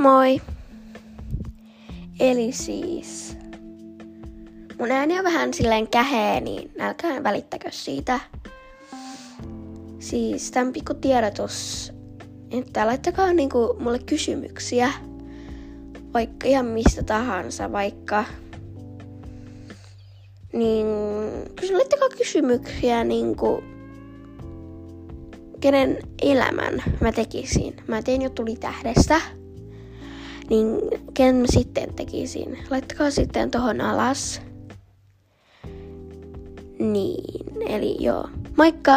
Moi. Eli siis... Mun ääni on vähän silleen käheä, niin älkää välittäkö siitä. Siis tämän pikku tiedotus, että laittakaa niinku mulle kysymyksiä. Vaikka ihan mistä tahansa, vaikka... Niin laittakaa kysymyksiä niinku kenen elämän mä tekisin. Mä tein jo tuli tähdestä. Niin ken mä sitten tekisin? Laittakaa sitten tohon alas. Niin, eli joo. Moikka!